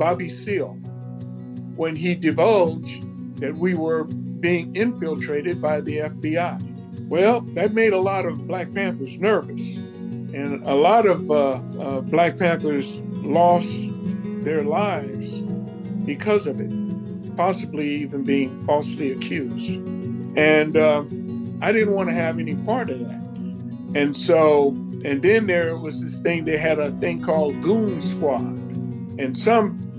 Bobby Seale when he divulged that we were being infiltrated by the FBI. Well, that made a lot of Black Panthers nervous. And a lot of uh, uh, Black Panthers lost their lives because of it, possibly even being falsely accused. And uh, I didn't want to have any part of that. And so, and then there was this thing, they had a thing called Goon Squad. And some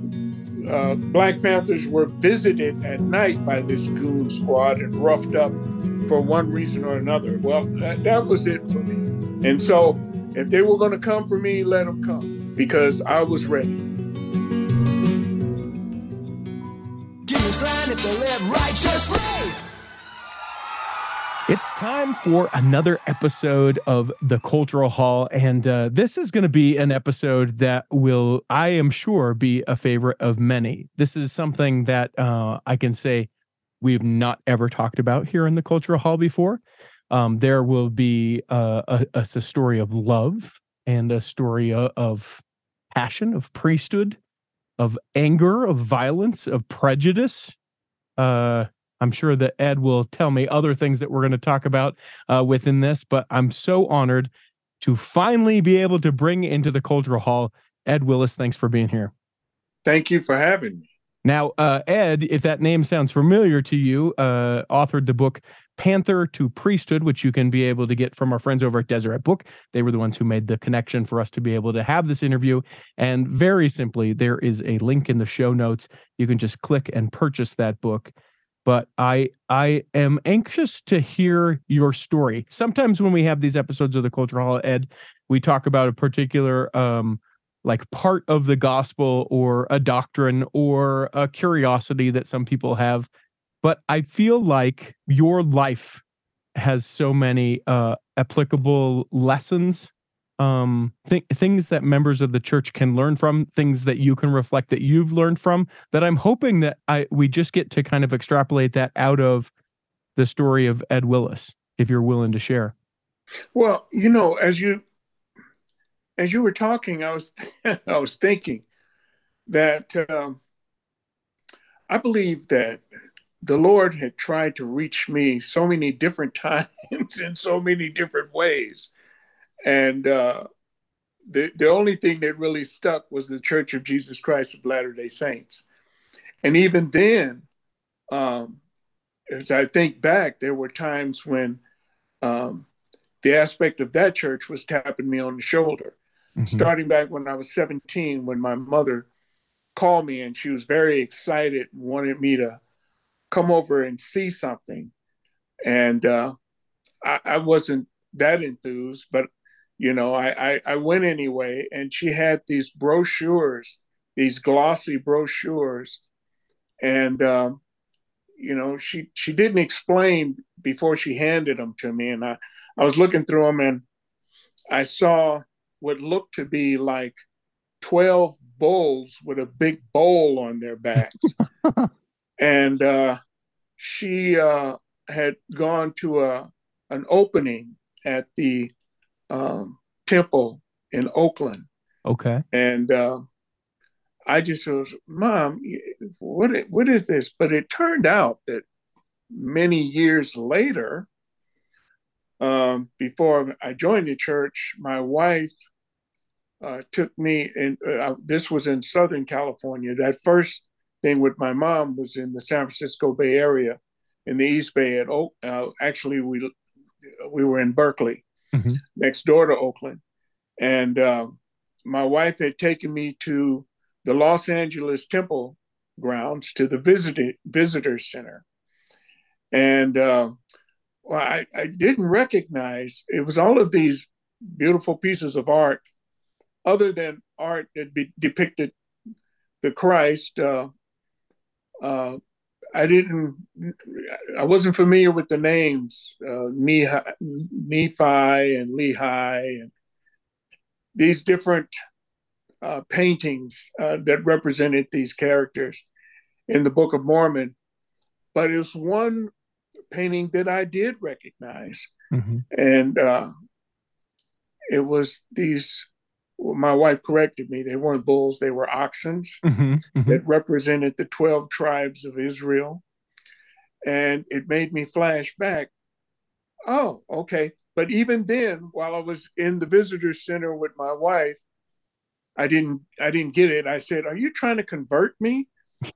uh, Black Panthers were visited at night by this goon squad and roughed up for one reason or another. Well, that, that was it for me. And so, if they were going to come for me, let them come because I was ready. It's time for another episode of the Cultural Hall. And uh, this is going to be an episode that will, I am sure, be a favorite of many. This is something that uh, I can say we've not ever talked about here in the Cultural Hall before. Um, there will be uh, a, a, a, story of love and a story of, of passion, of priesthood, of anger, of violence, of prejudice. Uh, I'm sure that Ed will tell me other things that we're going to talk about uh, within this, but I'm so honored to finally be able to bring into the Cultural Hall Ed Willis. Thanks for being here. Thank you for having me. Now, uh, Ed, if that name sounds familiar to you, uh, authored the book Panther to Priesthood, which you can be able to get from our friends over at Deseret Book. They were the ones who made the connection for us to be able to have this interview. And very simply, there is a link in the show notes. You can just click and purchase that book but I I am anxious to hear your story. Sometimes when we have these episodes of the Cultural Hall Ed, we talk about a particular um like part of the gospel or a doctrine or a curiosity that some people have. But I feel like your life has so many uh applicable lessons um th- things that members of the church can learn from things that you can reflect that you've learned from that i'm hoping that i we just get to kind of extrapolate that out of the story of ed willis if you're willing to share. Well you know as you as you were talking i was i was thinking that um, i believe that the lord had tried to reach me so many different times in so many different ways and uh, the the only thing that really stuck was the Church of Jesus Christ of Latter Day Saints, and even then, um, as I think back, there were times when um, the aspect of that church was tapping me on the shoulder. Mm-hmm. Starting back when I was 17, when my mother called me and she was very excited and wanted me to come over and see something. And uh, I, I, wasn't that enthused, but you know, I, I, I went anyway, and she had these brochures, these glossy brochures, and um, you know, she she didn't explain before she handed them to me, and I I was looking through them, and I saw what looked to be like twelve bulls with a big bowl on their backs, and uh, she uh, had gone to a an opening at the um, temple in Oakland. Okay. And uh, I just was, Mom, what what is this? But it turned out that many years later, um, before I joined the church, my wife uh, took me, and uh, this was in Southern California. That first thing with my mom was in the San Francisco Bay Area, in the East Bay. At Oak, uh, actually, we we were in Berkeley, mm-hmm. next door to Oakland. And uh, my wife had taken me to the Los Angeles Temple grounds to the visitor, visitor center. And uh, well, I, I didn't recognize it was all of these beautiful pieces of art, other than art that be, depicted the Christ. Uh, uh, I didn't, I wasn't familiar with the names uh, Nephi, Nephi and Lehi and these different uh, paintings uh, that represented these characters in the Book of Mormon. But it was one painting that I did recognize. Mm-hmm. And uh, it was these my wife corrected me. They weren't bulls; they were oxen mm-hmm, mm-hmm. that represented the twelve tribes of Israel, and it made me flash back. Oh, okay. But even then, while I was in the visitor center with my wife, I didn't I didn't get it. I said, "Are you trying to convert me?"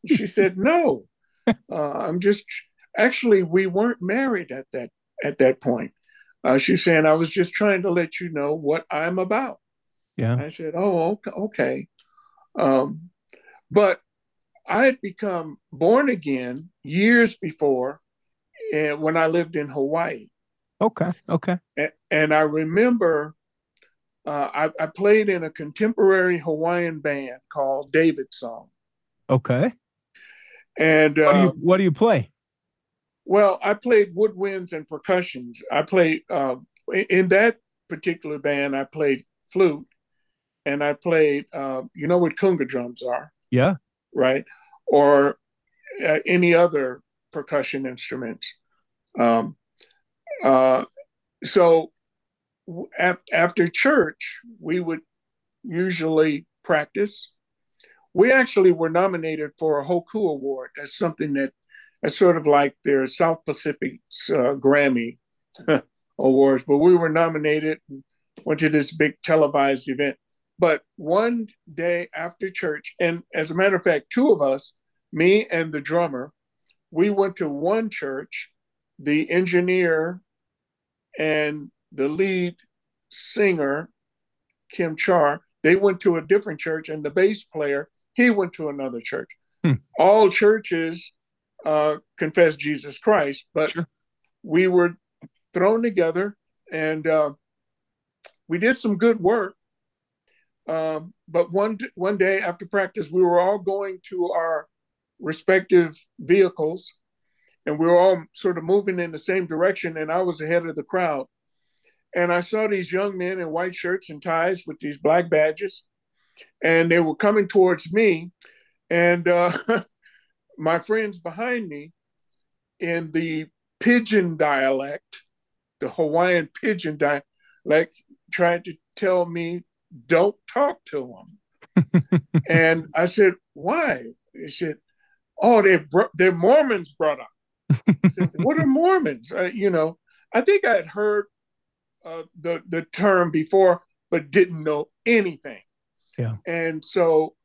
She said, "No, uh, I'm just actually we weren't married at that at that point." Uh, she's saying, "I was just trying to let you know what I'm about." Yeah. I said, "Oh, okay." Um, but I had become born again years before, and eh, when I lived in Hawaii. Okay. Okay. And, and I remember uh, I, I, played in a contemporary Hawaiian band called David Song. Okay. And what do, you, uh, what do you play? Well, I played woodwinds and percussions. I played uh, in that particular band. I played flute, and I played. Uh, you know what conga drums are? Yeah. Right. Or uh, any other percussion instruments. Um, uh, so after church, we would usually practice. We actually were nominated for a Hoku Award. That's something that that's sort of like their South Pacific uh, Grammy awards, but we were nominated. and Went to this big televised event. But one day after church, and as a matter of fact, two of us, me and the drummer, we went to one church. The engineer and the lead singer, Kim Char, they went to a different church, and the bass player, he went to another church. Hmm. All churches uh, confess Jesus Christ, but sure. we were thrown together and uh, we did some good work. Um, but one one day after practice, we were all going to our respective vehicles, and we were all sort of moving in the same direction. And I was ahead of the crowd, and I saw these young men in white shirts and ties with these black badges, and they were coming towards me. And uh, my friends behind me, in the pidgin dialect, the Hawaiian pidgin dialect, tried to tell me, don't talk to them. and I said, why? They said, oh, they're, they're Mormons, brother. Said, what are Mormons? Uh, you know, I think I had heard uh, the the term before, but didn't know anything. Yeah. And so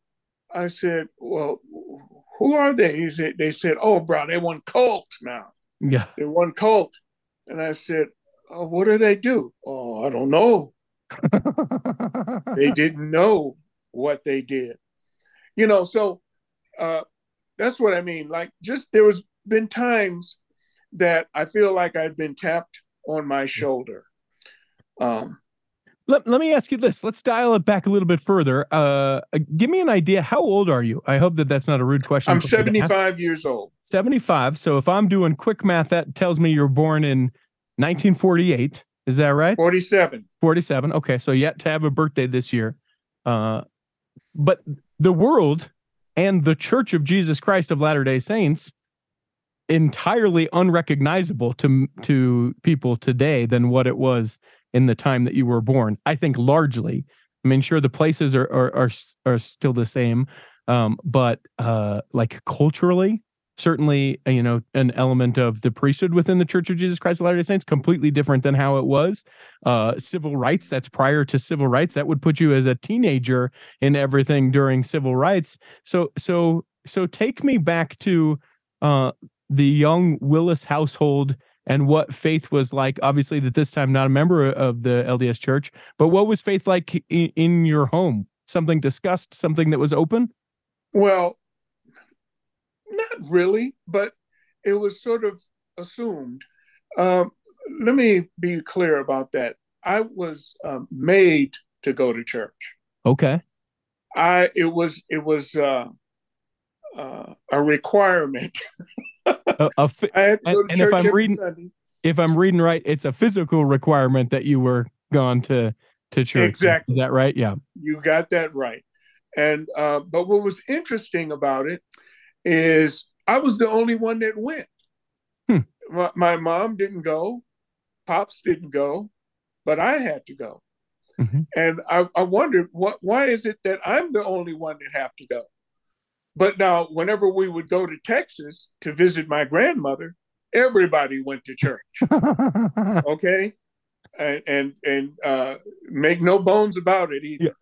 I said, "Well, who are they?" Said, they said, "Oh, bro, they want cult now." Yeah. They want cult, and I said, oh, "What do they do?" Oh, I don't know. They didn't know what they did. You know, so uh, that's what I mean. Like, just there was been times that I feel like I've been tapped on my shoulder um, let, let me ask you this. Let's dial it back a little bit further. Uh, give me an idea. How old are you? I hope that that's not a rude question. I'm 75 years old. 75. So if I'm doing quick math, that tells me you're born in 1948. Is that right? 47. 47. Okay. So yet to have a birthday this year. Uh, but the world and the Church of Jesus Christ of Latter day Saints entirely unrecognizable to to people today than what it was in the time that you were born. I think largely. I mean, sure, the places are are are, are still the same, um, but uh, like culturally, certainly, uh, you know, an element of the priesthood within the Church of Jesus Christ of Latter Day Saints completely different than how it was. Uh, civil rights, that's prior to civil rights. That would put you as a teenager in everything during civil rights. So, so, so take me back to uh, the young Willis household and what faith was like. Obviously, that this time, not a member of the LDS Church, but what was faith like in, in your home? Something discussed, something that was open? Well, not really, but it was sort of assumed. Um, let me be clear about that. I was um, made to go to church. Okay. I it was it was uh, uh, a requirement. a, a fi- and, and if I'm reading, Sunday. if I'm reading right, it's a physical requirement that you were gone to to church. Exactly. Is that right? Yeah. You got that right. And uh, but what was interesting about it is I was the only one that went. Hmm. My, my mom didn't go, pops didn't go, but I had to go. Mm-hmm. And I, I wondered what why is it that I'm the only one that have to go? But now, whenever we would go to Texas to visit my grandmother, everybody went to church. okay, and and and uh, make no bones about it either.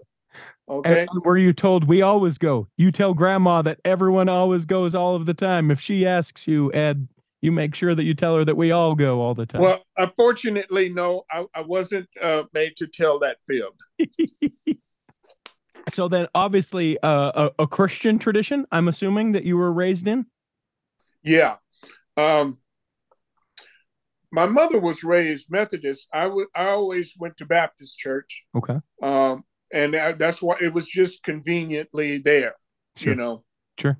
Okay. And were you told we always go? You tell grandma that everyone always goes all of the time. If she asks you, Ed, you make sure that you tell her that we all go all the time. Well, unfortunately, no, I, I wasn't uh, made to tell that fib. so then, obviously, uh, a, a, Christian tradition. I'm assuming that you were raised in. Yeah, um, my mother was raised Methodist. I would I always went to Baptist church. Okay. Um, and that's why it was just conveniently there. Sure. You know. Sure.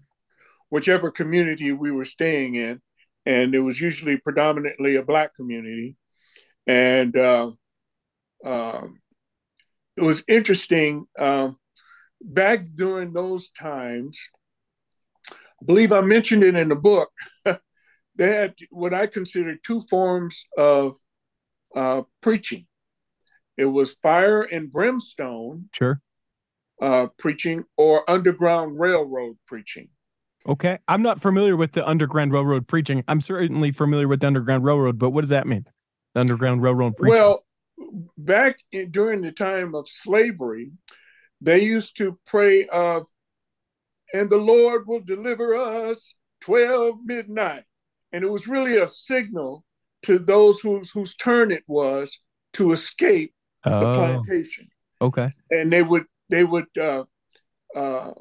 Whichever community we were staying in, and it was usually predominantly a black community, and uh, uh, it was interesting. Uh, back during those times, I believe I mentioned it in the book. they had what I consider two forms of uh, preaching. It was fire and brimstone, sure, uh, preaching, or underground railroad preaching. Okay, I'm not familiar with the underground railroad preaching. I'm certainly familiar with the underground railroad, but what does that mean? The underground railroad preaching. Well, back in, during the time of slavery, they used to pray of, and the Lord will deliver us 12 midnight and it was really a signal to those whose whose turn it was to escape oh. the plantation. Okay, and they would they would uh, uh,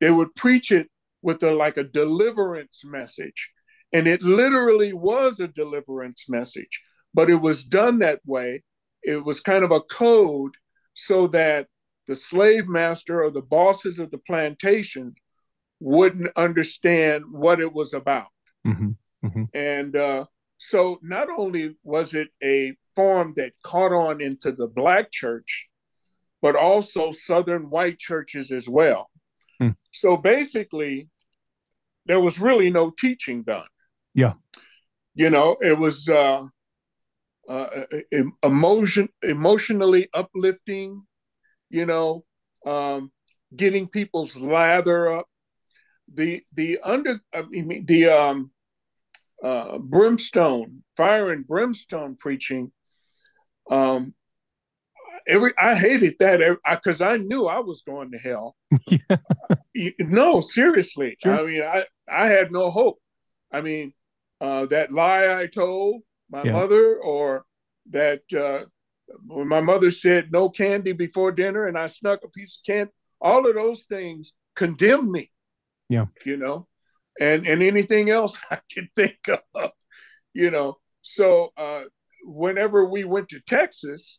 they would preach it with a like a deliverance message, and it literally was a deliverance message, but it was done that way. It was kind of a code so that the slave master or the bosses of the plantation wouldn't understand what it was about. Mm-hmm. Mm-hmm. And uh, so not only was it a form that caught on into the Black church, but also Southern white churches as well. Mm. So basically, there was really no teaching done. Yeah. You know, it was uh, uh, emotion, emotionally uplifting, you know, um, getting people's lather up. The the under I mean the um uh, brimstone, fire and brimstone preaching. Um, every I hated that because I, I, knew I was going to hell. no, seriously. Sure. I mean, I I had no hope. I mean, uh, that lie I told my yeah. mother, or that uh, when my mother said no candy before dinner, and I snuck a piece of candy. All of those things condemned me. Yeah, you know and and anything else I can think of, you know. So uh, whenever we went to Texas,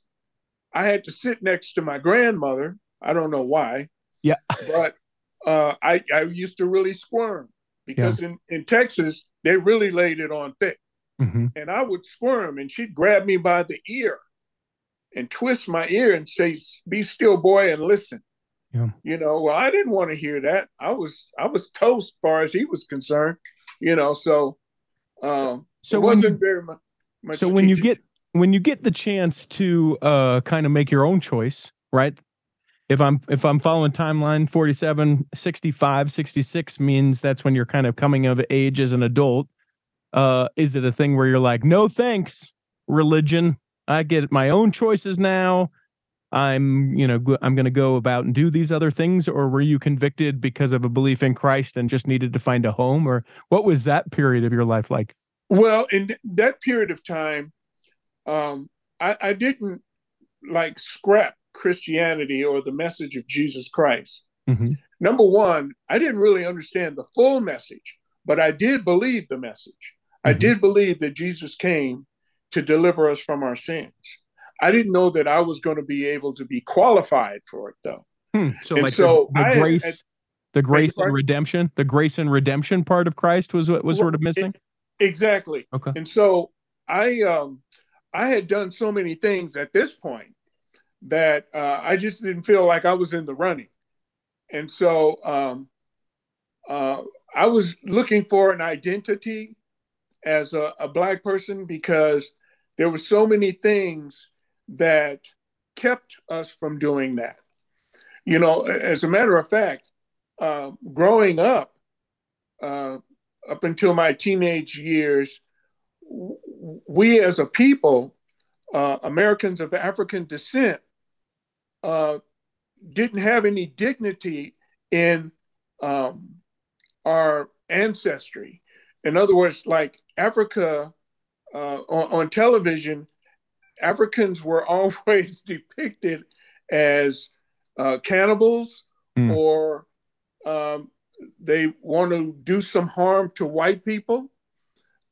I had to sit next to my grandmother. I don't know why. Yeah, but uh, I I used to really squirm because yeah. in in Texas they really laid it on thick, mm-hmm. and I would squirm, and she'd grab me by the ear and twist my ear and say, "Be still, boy, and listen." Yeah. You know, well, I didn't want to hear that. I was I was toast as far as he was concerned. You know, so um so it wasn't you, very much, much So when you get when you get the chance to uh kind of make your own choice, right? If I'm if I'm following timeline 47, 65, 66 means that's when you're kind of coming of age as an adult. Uh is it a thing where you're like, "No thanks, religion. I get my own choices now." I'm, you know, I'm going to go about and do these other things? Or were you convicted because of a belief in Christ and just needed to find a home? Or what was that period of your life like? Well, in that period of time, um, I, I didn't like scrap Christianity or the message of Jesus Christ. Mm-hmm. Number one, I didn't really understand the full message, but I did believe the message. Mm-hmm. I did believe that Jesus came to deliver us from our sins. I didn't know that I was going to be able to be qualified for it though. Hmm. So, and like so the, the I, grace, I, the grace and redemption, the grace and redemption part of Christ was what was well, sort of missing. It, exactly. Okay. And so I, um, I had done so many things at this point that uh, I just didn't feel like I was in the running, and so um, uh, I was looking for an identity as a, a black person because there were so many things that kept us from doing that. You know, as a matter of fact, uh, growing up, uh, up until my teenage years, we as a people, uh, Americans of African descent, uh, didn't have any dignity in um, our ancestry. In other words, like Africa uh, on, on, television, Africans were always depicted as uh, cannibals mm. or um, they want to do some harm to white people.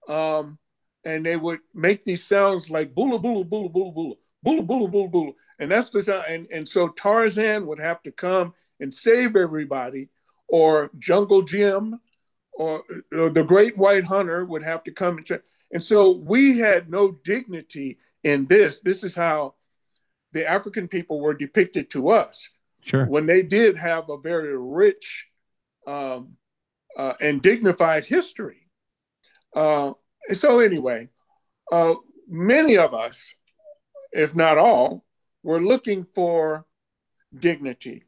Um, and they would make these sounds like bula bula bula bula bula bula bula bula bula. And that's the sound. And, and so Tarzan would have to come and save everybody, or Jungle Jim, or, or the Great White Hunter would have to come and say. And so we had no dignity in this. This is how the African people were depicted to us. Sure. When they did have a very rich um, uh, and dignified history. Uh, so, anyway, uh, many of us, if not all, were looking for dignity.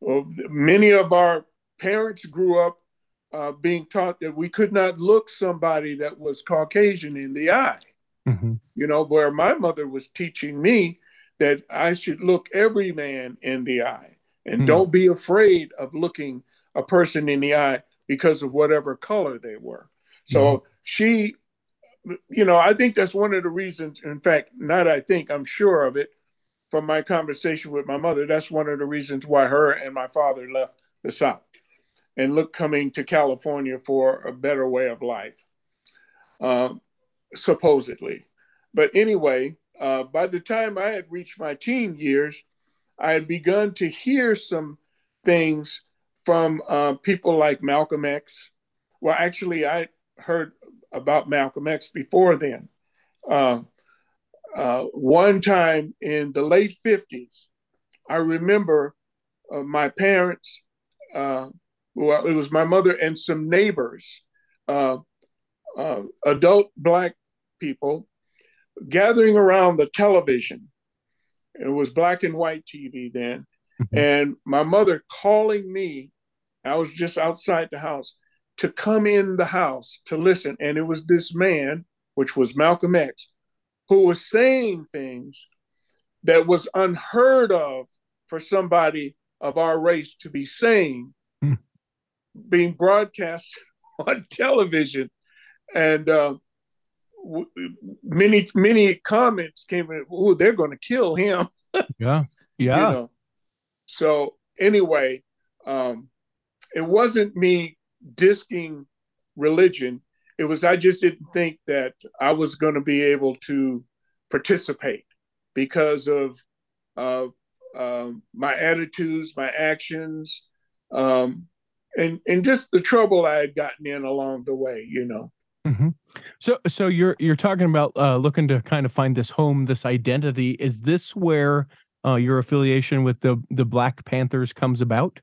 Well, many of our parents grew up uh, being taught that we could not look somebody that was Caucasian in the eye. Mm-hmm. You know, where my mother was teaching me that I should look every man in the eye and mm-hmm. don't be afraid of looking a person in the eye because of whatever color they were. So mm-hmm. she, you know, I think that's one of the reasons. In fact, not I think, I'm sure of it from my conversation with my mother. That's one of the reasons why her and my father left the South and look coming to California for a better way of life, um, supposedly. But anyway, uh, by the time I had reached my teen years, I had begun to hear some things from uh, people like Malcolm X. Well, actually, I heard about Malcolm X before then. Uh, uh, one time in the late 50s, I remember uh, my parents, uh, well, it was my mother and some neighbors, uh, uh, adult Black people, gathering around the television. It was black and white TV then. Mm-hmm. And my mother calling me, I was just outside the house, to come in the house to listen. And it was this man, which was Malcolm X, who was saying things that was unheard of for somebody of our race to be saying, hmm. being broadcast on television. And uh, w- many, many comments came in, oh, they're going to kill him. yeah. Yeah. You know? So, anyway, um, it wasn't me disking religion it was I just didn't think that I was going to be able to participate because of uh, uh, my attitudes, my actions, um, and and just the trouble I had gotten in along the way. You know. Mm-hmm. So so you're you're talking about uh, looking to kind of find this home, this identity. Is this where uh, your affiliation with the the Black Panthers comes about?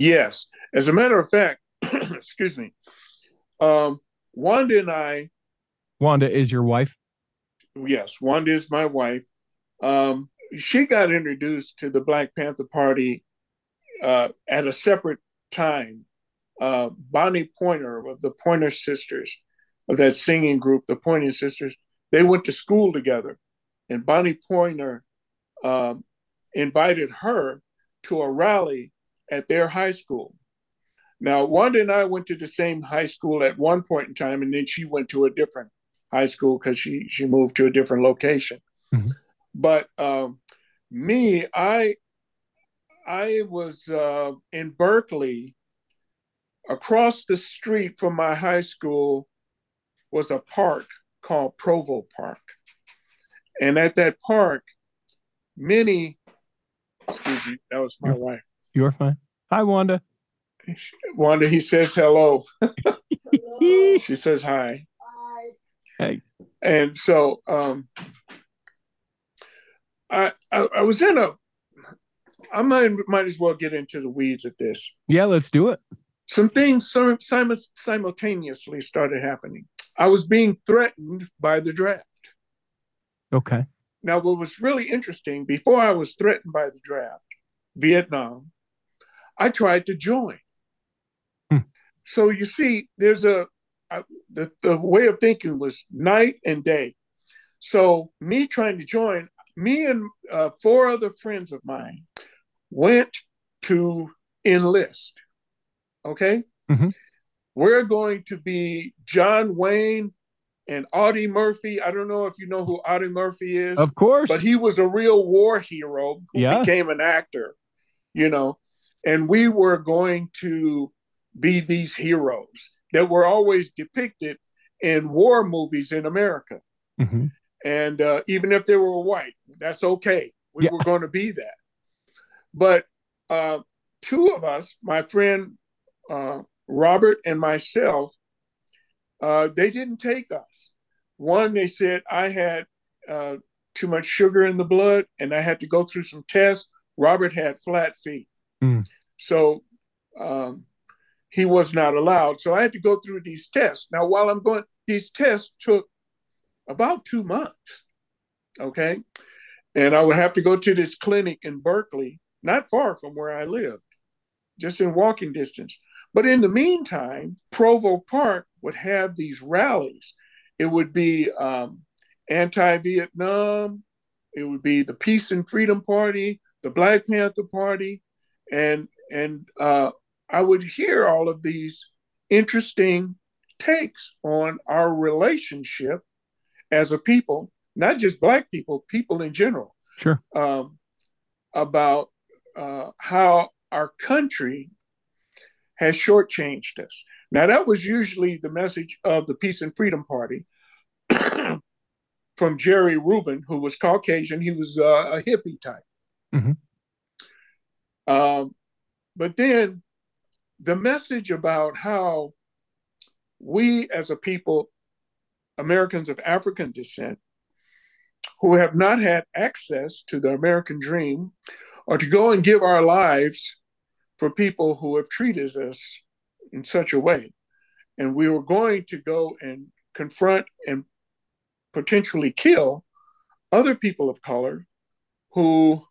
Yes. As a matter of fact, excuse me. Um, Wanda and I. Wanda is your wife? Yes, Wanda is my wife. Um, she got introduced to the Black Panther Party uh, at a separate time. Uh, Bonnie Pointer of the Pointer Sisters, of that singing group, the Pointer Sisters, they went to school together. And Bonnie Pointer uh, invited her to a rally at their high school. Now, Wanda and I went to the same high school at one point in time, and then she went to a different high school because she she moved to a different location. Mm-hmm. But um, me, I I was uh, in Berkeley. Across the street from my high school was a park called Provo Park, and at that park, many. Excuse me, that was my wife. You're fine. Hi, Wanda. Wanda, he says hello. she says hi. Hey. And so um, I, I, I was in a I might might as well get into the weeds of this. Yeah, let's do it. Some things simultaneously started happening. I was being threatened by the draft. Okay. now, what was really interesting, before I was threatened by the draft, Vietnam, I tried to join. Hmm. So you see, there's a, the, the way of thinking was night and day. So me trying to join, me and uh, four other friends of mine went to enlist. Okay, mm-hmm. we're going to be John Wayne and Audie Murphy. I don't know if you know who Audie Murphy is. Of course. But he was a real war hero who yeah. became an actor, you know. And we were going to be these heroes that were always depicted in war movies in America. Mm-hmm. And uh, even if they were white, that's okay. We yeah. were going to be that. But uh, two of us, my friend uh, Robert and myself, uh, they didn't take us. One, they said I had uh, too much sugar in the blood and I had to go through some tests. Robert had flat feet. Mm. So um, he was not allowed. So I had to go through these tests. Now, while I'm going, these tests took about two months. Okay. And I would have to go to this clinic in Berkeley, not far from where I lived, just in walking distance. But in the meantime, Provo Park would have these rallies. It would be um, anti Vietnam, it would be the Peace and Freedom Party, the Black Panther Party, and and uh, I would hear all of these interesting takes on our relationship as a people, not just Black people, people in general. Sure. Um, about uh, how our country has shortchanged us. Now, that was usually the message of the Peace and Freedom Party from Jerry Rubin, who was Caucasian. He was uh, a hippie type. Mm-hmm. Um, but then the message about how we as a people, Americans of African descent, who have not had access to the American dream, or to go and give our lives for people who have treated us in such a way. And we were going to go and confront and potentially kill other people of color who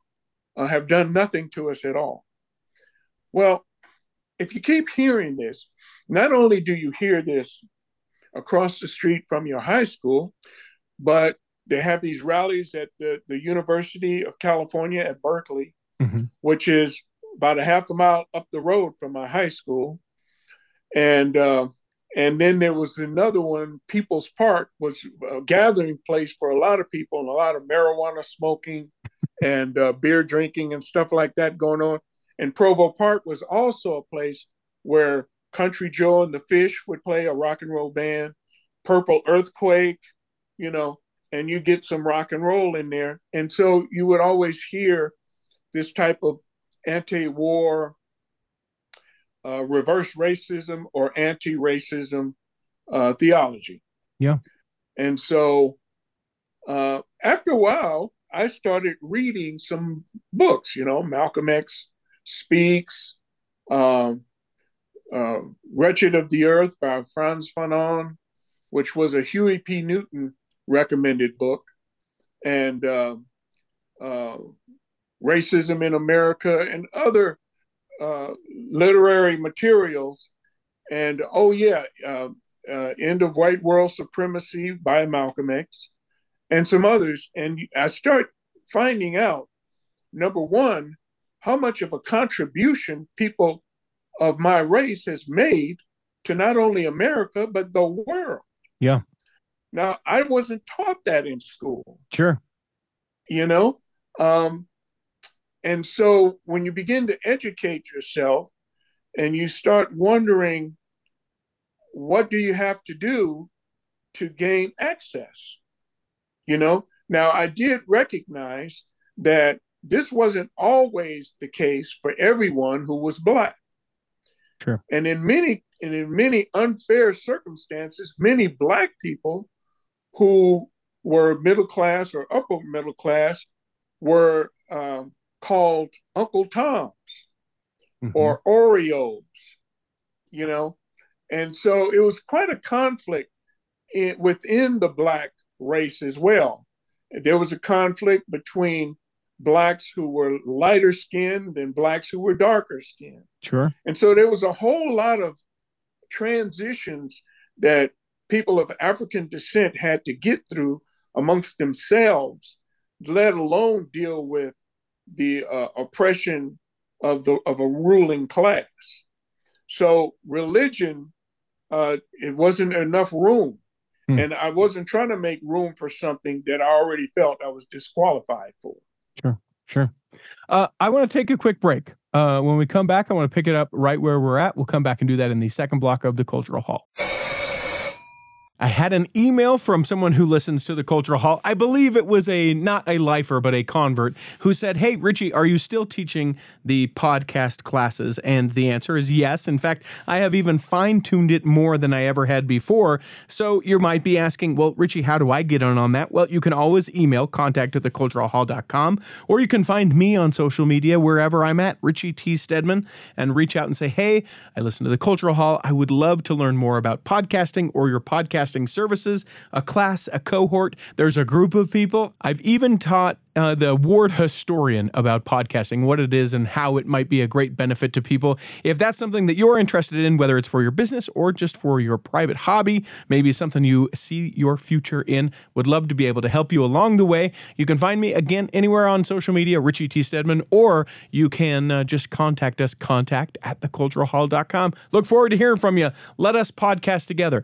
uh, have done nothing to us at all. Well, if you keep hearing this, not only do you hear this across the street from your high school, but they have these rallies at the, the University of California at Berkeley, mm-hmm. which is about a half a mile up the road from my high school, and uh, and then there was another one. People's Park was a gathering place for a lot of people and a lot of marijuana smoking and uh, beer drinking and stuff like that going on. And Provo Park was also a place where Country Joe and the Fish would play a rock and roll band, Purple Earthquake, you know, and you get some rock and roll in there. And so you would always hear this type of anti-war, uh, reverse racism, or anti-racism uh, theology. Yeah. And so uh, after a while, I started reading some books. You know, Malcolm X speaks. Um, uh, Wretched of the Earth by Frantz Fanon, which was a Huey P. Newton recommended book, and uh, uh, Racism in America, and other uh, literary materials. And oh, yeah, uh, uh, End of White World Supremacy by Malcolm X, and some others. And I start finding out, number one, how much of a contribution people of my race has made to not only America, but the world. Yeah. Now, I wasn't taught that in school. Sure. You know, um, and so when you begin to educate yourself and you start wondering, what do you have to do to gain access? You know, now I did recognize that this wasn't always the case for everyone who was black. Sure. And in many and in many unfair circumstances, many black people who were middle class or upper middle class were um, called Uncle Tom's mm-hmm. or Oreos, you know. And so it was quite a conflict in, within the black race as well. there was a conflict between blacks who were lighter skinned and blacks who were darker skinned. Sure. And so there was a whole lot of transitions that people of African descent had to get through amongst themselves, let alone deal with the uh, oppression of the of a ruling class. So religion, uh, it wasn't enough room, hmm. and I wasn't trying to make room for something that I already felt I was disqualified for. Sure, sure. Uh, I want to take a quick break. Uh, when we come back, I want to pick it up right where we're at. We'll come back and do that in the second block of the Cultural Hall. I had an email from someone who listens to the Cultural Hall. I believe it was a not a lifer, but a convert who said, Hey, Richie, are you still teaching the podcast classes? And the answer is yes. In fact, I have even fine tuned it more than I ever had before. So you might be asking, Well, Richie, how do I get in on that? Well, you can always email contact at theculturalhall.com, or you can find me on social media wherever I'm at, Richie T. Steadman, and reach out and say, Hey, I listen to the Cultural Hall. I would love to learn more about podcasting or your podcast broadcasting services, a class, a cohort. There's a group of people. I've even taught uh, the ward historian about podcasting, what it is and how it might be a great benefit to people. If that's something that you're interested in, whether it's for your business or just for your private hobby, maybe something you see your future in, would love to be able to help you along the way. You can find me again anywhere on social media, Richie T. Steadman, or you can uh, just contact us, contact at theculturalhall.com. Look forward to hearing from you. Let us podcast together.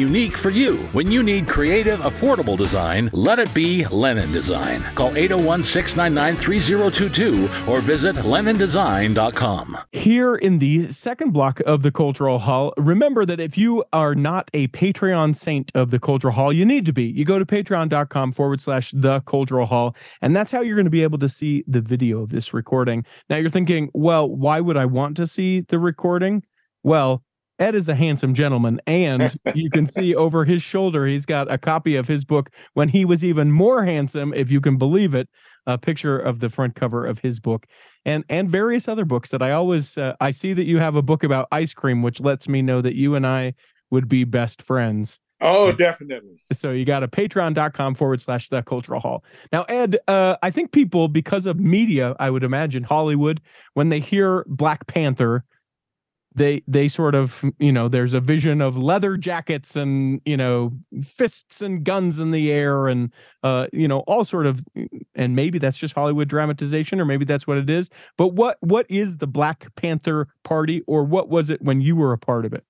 unique for you. When you need creative, affordable design, let it be Lennon Design. Call 801 699 3022 or visit LennonDesign.com. Here in the second block of the Cultural Hall, remember that if you are not a Patreon saint of the Cultural Hall, you need to be. You go to patreon.com forward slash the Cultural Hall, and that's how you're going to be able to see the video of this recording. Now you're thinking, well, why would I want to see the recording? Well, Ed is a handsome gentleman, and you can see over his shoulder, he's got a copy of his book when he was even more handsome, if you can believe it. A picture of the front cover of his book, and and various other books that I always uh, I see that you have a book about ice cream, which lets me know that you and I would be best friends. Oh, definitely. So you got a patreon.com forward slash the cultural hall. Now, Ed, uh, I think people, because of media, I would imagine Hollywood, when they hear Black Panther, they they sort of you know there's a vision of leather jackets and you know fists and guns in the air and uh you know all sort of and maybe that's just hollywood dramatization or maybe that's what it is. But what what is the black panther party or what was it when you were a part of it?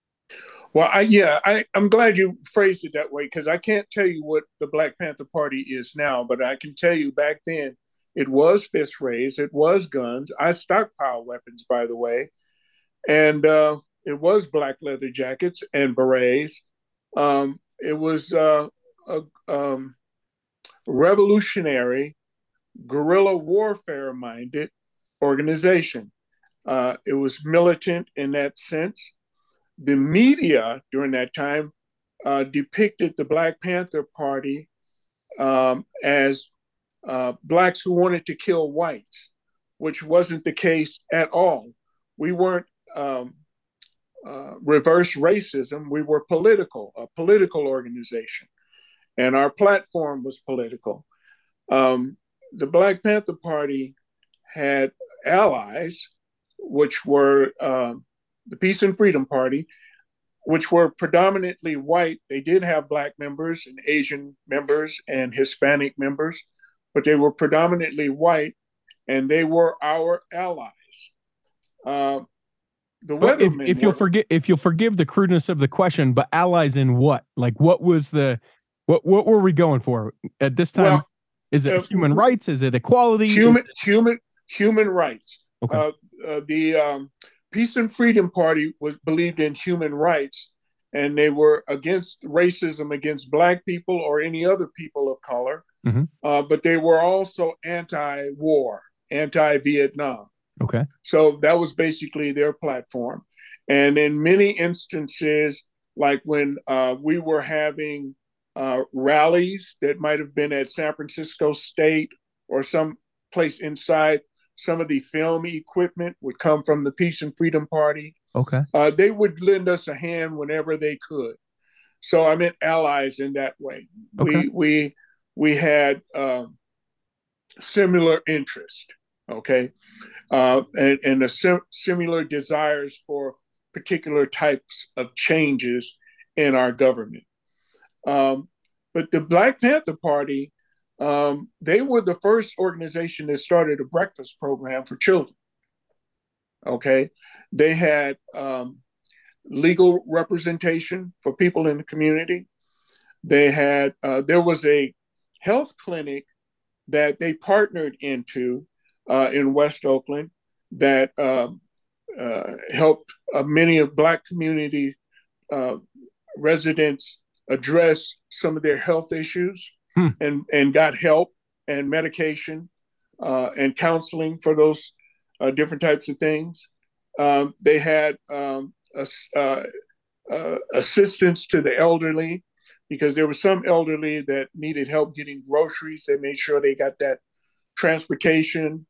Well I, yeah I, i'm glad you phrased it that way because i can't tell you what the black panther party is now but i can tell you back then it was fist raised it was guns. I stockpile weapons by the way and uh, it was black leather jackets and berets. Um, it was uh, a um, revolutionary, guerrilla warfare minded organization. Uh, it was militant in that sense. The media during that time uh, depicted the Black Panther Party um, as uh, blacks who wanted to kill whites, which wasn't the case at all. We weren't um, uh, reverse racism, we were political, a political organization, and our platform was political. Um, the Black Panther Party had allies, which were uh, the Peace and Freedom Party, which were predominantly white. They did have Black members and Asian members and Hispanic members, but they were predominantly white, and they were our allies. Uh, the weather. If, if you'll forget, if you'll forgive the crudeness of the question, but allies in what? Like, what was the, what what were we going for at this time? Well, is it uh, human rights? Is it equality? Human human human rights. Okay. Uh, uh, the um, Peace and Freedom Party was believed in human rights, and they were against racism against Black people or any other people of color. mm-hmm. uh, but they were also anti-war, anti-Vietnam. Okay. So that was basically their platform. And in many instances, like when uh, we were having uh, rallies that might have been at San Francisco State or some place inside, some of the film equipment would come from the Peace and Freedom Party. Okay. Uh, they would lend us a hand whenever they could. So I meant allies in that way. Okay. We we we had um, similar interest, okay, uh, and and a sim- similar desires for particular types of changes in our government. Um, but the Black Panther Party, um, they were the first organization that started a breakfast program for children. Okay, they had um, legal representation for people in the community. They had uh, there was a health clinic that they partnered into uh, in West Oakland that um, uh, helped uh, many of Black community uh, residents address some of their health issues hmm. and, and got help and medication uh, and counseling for those uh, different types of things. Um, they had um, a, assistance to the elderly because there were some elderly that needed help getting groceries. They made sure they got that transportation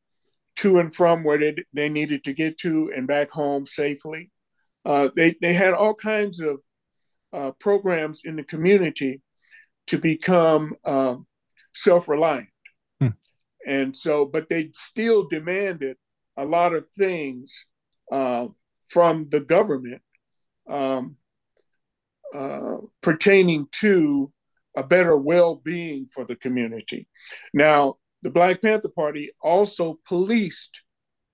to and from where they, they needed to get to and back home safely. Uh, they, they had all kinds of uh, programs in the community to become um, self reliant. Hmm. And so, but they still demanded a lot of things uh, from the government um, uh, pertaining to a better well being for the community. Now, the Black Panther Party also policed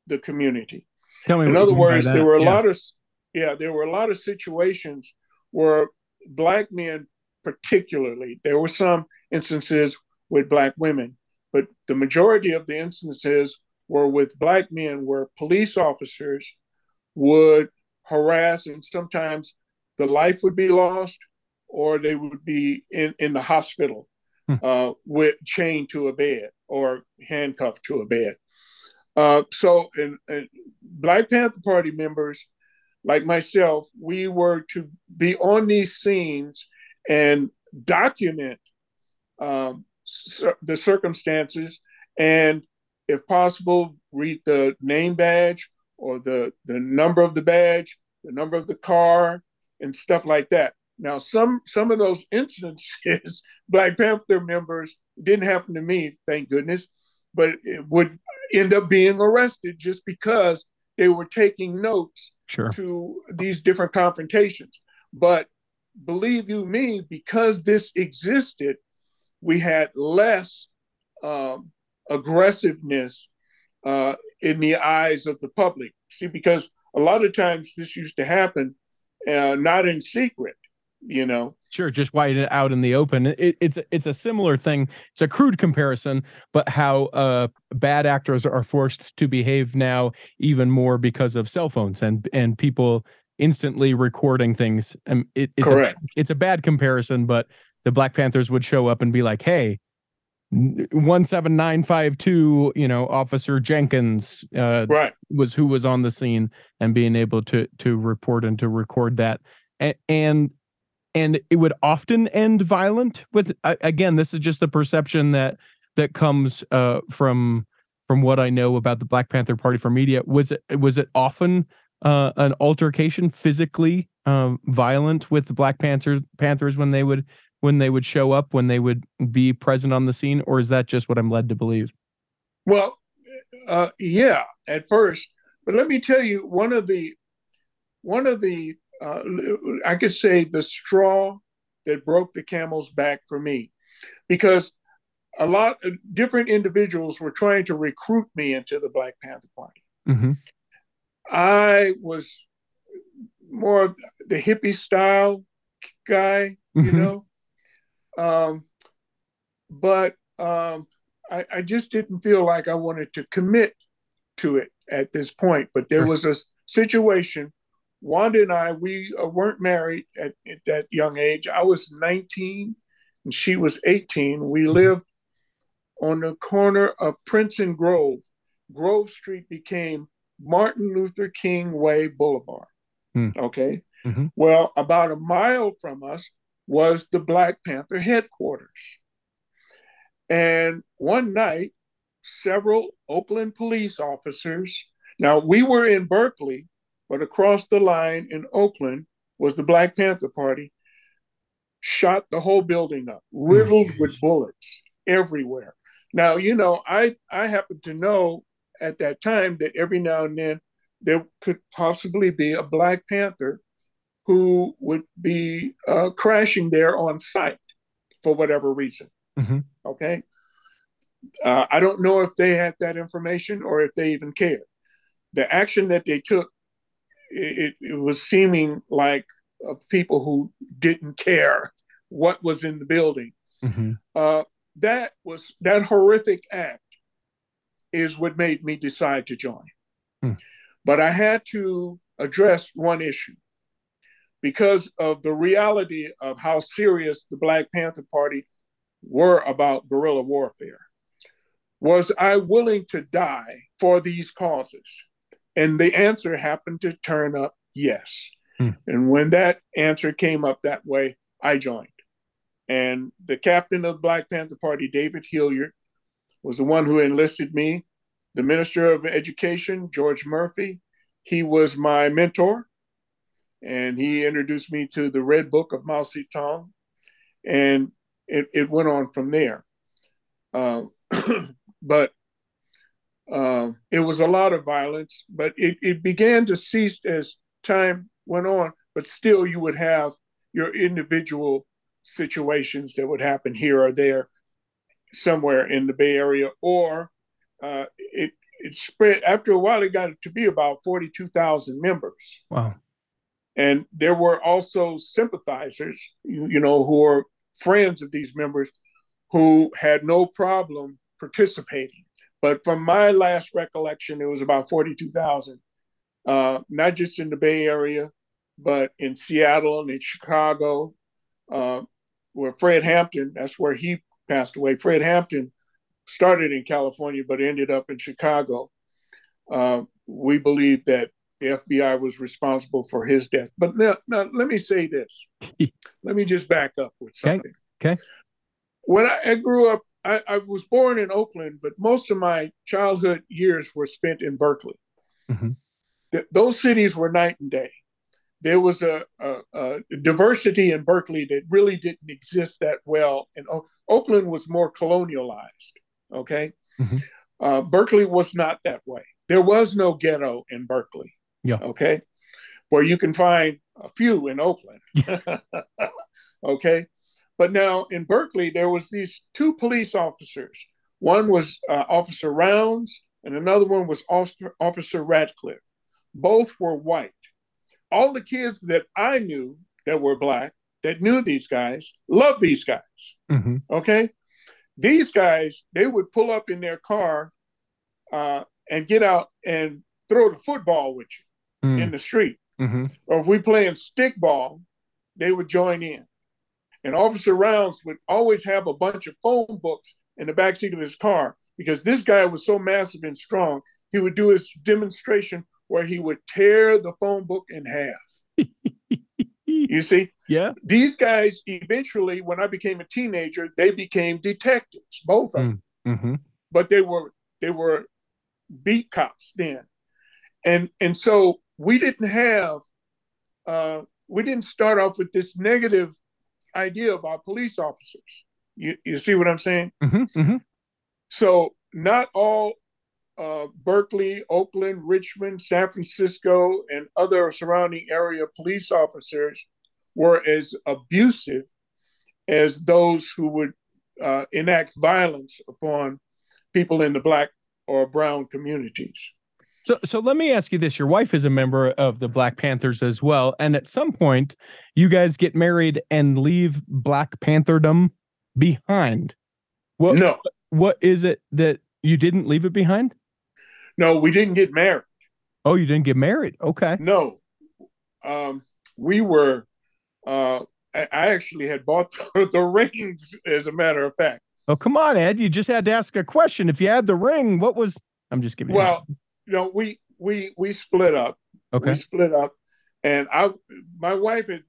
the community. Tell me In other words, there were a yeah. lot of yeah, there were a lot of situations where black men, particularly, there were some instances with black women, but the majority of the instances were with black men where police officers would harass and sometimes the life would be lost or they would be in, in the hospital hmm. uh, with chained to a bed or handcuffed to a bed. Uh, so, and, Black Panther Party members like myself, we were to be on these scenes and document um, the circumstances and, if possible, read the name badge or the, the number of the badge, the number of the car, and stuff like that. Now, some some of those instances, Black Panther members didn't happen to me, thank goodness, but it would end up being arrested just because they were taking notes sure. to these different confrontations. But believe you me, because this existed, we had less um, aggressiveness uh, in the eyes of the public. See, because a lot of times this used to happen uh, not in secret, you know. Sure, just white it out in the open. It, it's it's a similar thing. It's a crude comparison, but how uh, bad actors are forced to behave now even more because of cell phones and and people instantly recording things. And um, it, it's Correct. A, it's a bad comparison, but the Black Panthers would show up and be like, "Hey, one seven nine five two, you know, Officer Jenkins, uh, right, was who was on the scene and being able to to report and to record that, and and, it would often end violent. With again, this is just the perception that that comes uh, from from what I know about the Black Panther Party for media. Was it was it often uh, an altercation, physically um, violent with the Black Panthers Panthers when they would when they would show up, when they would be present on the scene, or is that just what I'm led to believe? Well, uh, yeah, at first, but let me tell you one of the one of the uh, I could say the straw that broke the camel's back for me, because a lot of different individuals were trying to recruit me into the Black Panther Party. Mm-hmm. I was more the hippie style guy, you mm-hmm. know. Um, but um, I, I, just didn't feel like I wanted to commit to it at this point. But there was a situation. Wanda and I, we uh, weren't married at, at, that young age. I was 19 and she was 18. We mm-hmm. lived on the corner of Prince and Grove. Grove Street became Martin Luther King Way Boulevard. Hmm. Okay. Mhm. Well, about a mile from us was the Black Panther headquarters. And one night, several Oakland police officers, now we were in Berkeley, but across the line in Oakland was the Black Panther Party, shot the whole building up, riddled with bullets everywhere. Now, you know, I I happen to know at that time that every now and then there could possibly be a Black Panther who would be uh, crashing there on site for whatever reason. Mhm. Okay. Uh, I don't know if they had that information or if they even cared. The action that they took, it, it was seeming like uh, people who didn't care what was in the building. Mhm. Uh, that was that horrific act is what made me decide to join. Hmm. But I had to address one issue because of the reality of how serious the Black Panther Party were about guerrilla warfare. Was I willing to die for these causes? And the answer happened to turn up yes. Hmm. And when that answer came up that way, I joined. And the captain of the Black Panther Party, David Hilliard, was the one who enlisted me. The Minister of Education, George Murphy, he was my mentor. And he introduced me to the Red Book of Mao Zedong. And it, it went on from there. Uh, but uh, it was a lot of violence, but it, it began to cease as time went on. But still, you would have your individual situations that would happen here or there somewhere in the Bay Area, or uh, it it spread. After a while, it got to be about forty two thousand members, Wow. and there were also sympathizers, you, you know, who were friends of these members who had no problem participating. But from my last recollection, it was about forty two thousand, uh, not just in the Bay Area, but in Seattle and in Chicago, uh, where Fred Hampton, that's where he passed away. Fred Hampton started in California, but ended up in Chicago. Uh, we believe that the FBI was responsible for his death. But now, now let me say this. let me just back up with Okay. something. Okay. When I, I grew up, I, I was born in Oakland, but most of my childhood years were spent in Berkeley. Mhm. Th- those cities were night and day there was a, a, a diversity in Berkeley that really didn't exist that well. And o- Oakland was more colonialized. Okay. Mhm. Uh, Berkeley was not that way. There was no ghetto in Berkeley. Yeah. Okay. Where you can find a few in Oakland. okay. But now in Berkeley, there was these two police officers. One was uh, Officer Rounds, and another one was Officer, Radcliffe. Both were white all the kids that I knew that were black that knew these guys loved these guys. Mhm. Okay, these guys they would pull up in their car uh, and get out and throw the football with you Mm. in the street, Mhm. or if we playing stickball, they would join in. And Officer Rounds would always have a bunch of phone books in the backseat of his car because this guy was so massive and strong. He would do his demonstration where he would tear the phone book in half. You see, Yeah. these guys eventually, when I became a teenager, they became detectives, both of them. hmm But they were they were beat cops then, and and so we didn't have uh, we didn't start off with this negative idea about police officers. You you see what I'm saying? hmm hmm So not all uh, Berkeley, Oakland, Richmond, San Francisco, and other surrounding area police officers were as abusive as those who would uh, enact violence upon people in the black or brown communities. So, so let me ask you this: Your wife is a member of the Black Panthers as well, and at some point, you guys get married and leave Black Pantherdom behind. What No, What is it that you didn't leave it behind? no, we didn't get married. Oh, you didn't get married. Okay. No, um, we were. Uh, I I actually had bought the, the rings, as a matter of fact. Oh, come on, Ed. You just had to ask a question. If you had the ring, what was I'm just giving Well, you know, we we we split up. Okay. We split up and I my wife had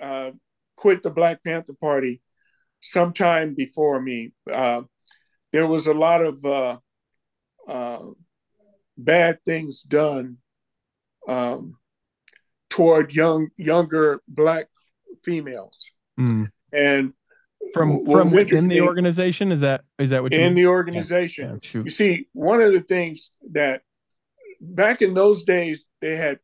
uh, quit the Black Panther Party sometime before me. Uh, there was a lot of uh, uh, bad things done um, toward young younger black females, Mm. and From from within the organization? Is that is that what you in mean? the organization. Yeah, shoot. You see, one of the things that back in those days they had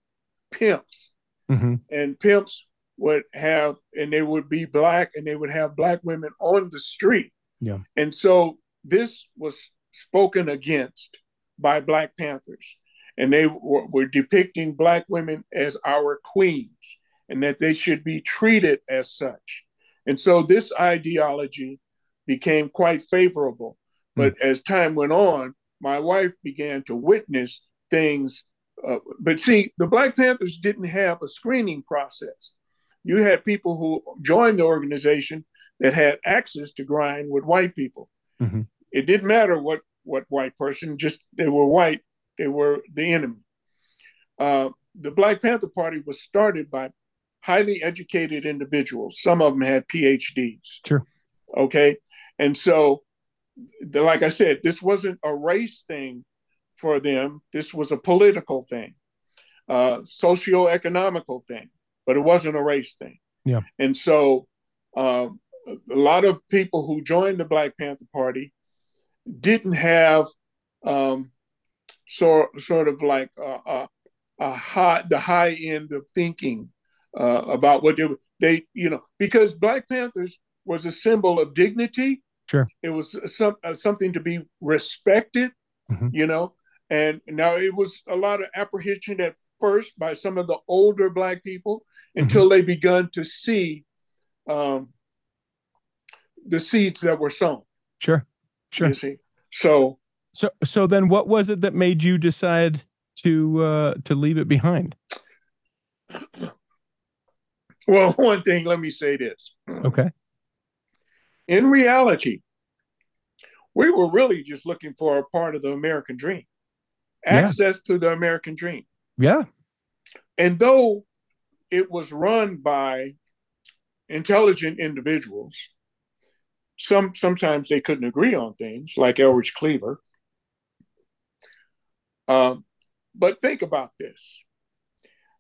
pimps, Mhm. and pimps would have, and they would be black, and they would have black women on the street. Yeah. And so this was spoken against by Black Panthers, and they were, were depicting black women as our queens, and that they should be treated as such. And so this ideology became quite favorable. But as time went on, my wife began to witness things. Uh, but see, the Black Panthers didn't have a screening process. You had people who joined the organization that had access to grind with white people. Mhm. It didn't matter what what white person, just they were white, they were the enemy. Uh, the Black Panther Party was started by highly educated individuals. Some of them had PhDs. Sure. Okay. And so, the, like I said, this wasn't a race thing for them. This was a political thing, uh, socio-economical thing, but it wasn't a race thing. Yeah. And so, um, a lot of people who joined the Black Panther Party didn't have um, sort sort of like a, a, a high the high end of thinking uh, about what they they you know because Black Panthers was a symbol of dignity. Sure. It was some uh, something to be respected. Mhm. You know, and now it was a lot of apprehension at first by some of the older Black people until they begun to see um, the seeds that were sown. Sure. Sure. You see, so So so then what was it that made you decide to uh to leave it behind? well, one thing. Let me say this: Okay. in reality, we were really just looking for a part of the American dream, Yeah. access to the American dream. Yeah. And though it was run by intelligent individuals, some sometimes they couldn't agree on things, like Eldridge Cleaver. Um, but think about this: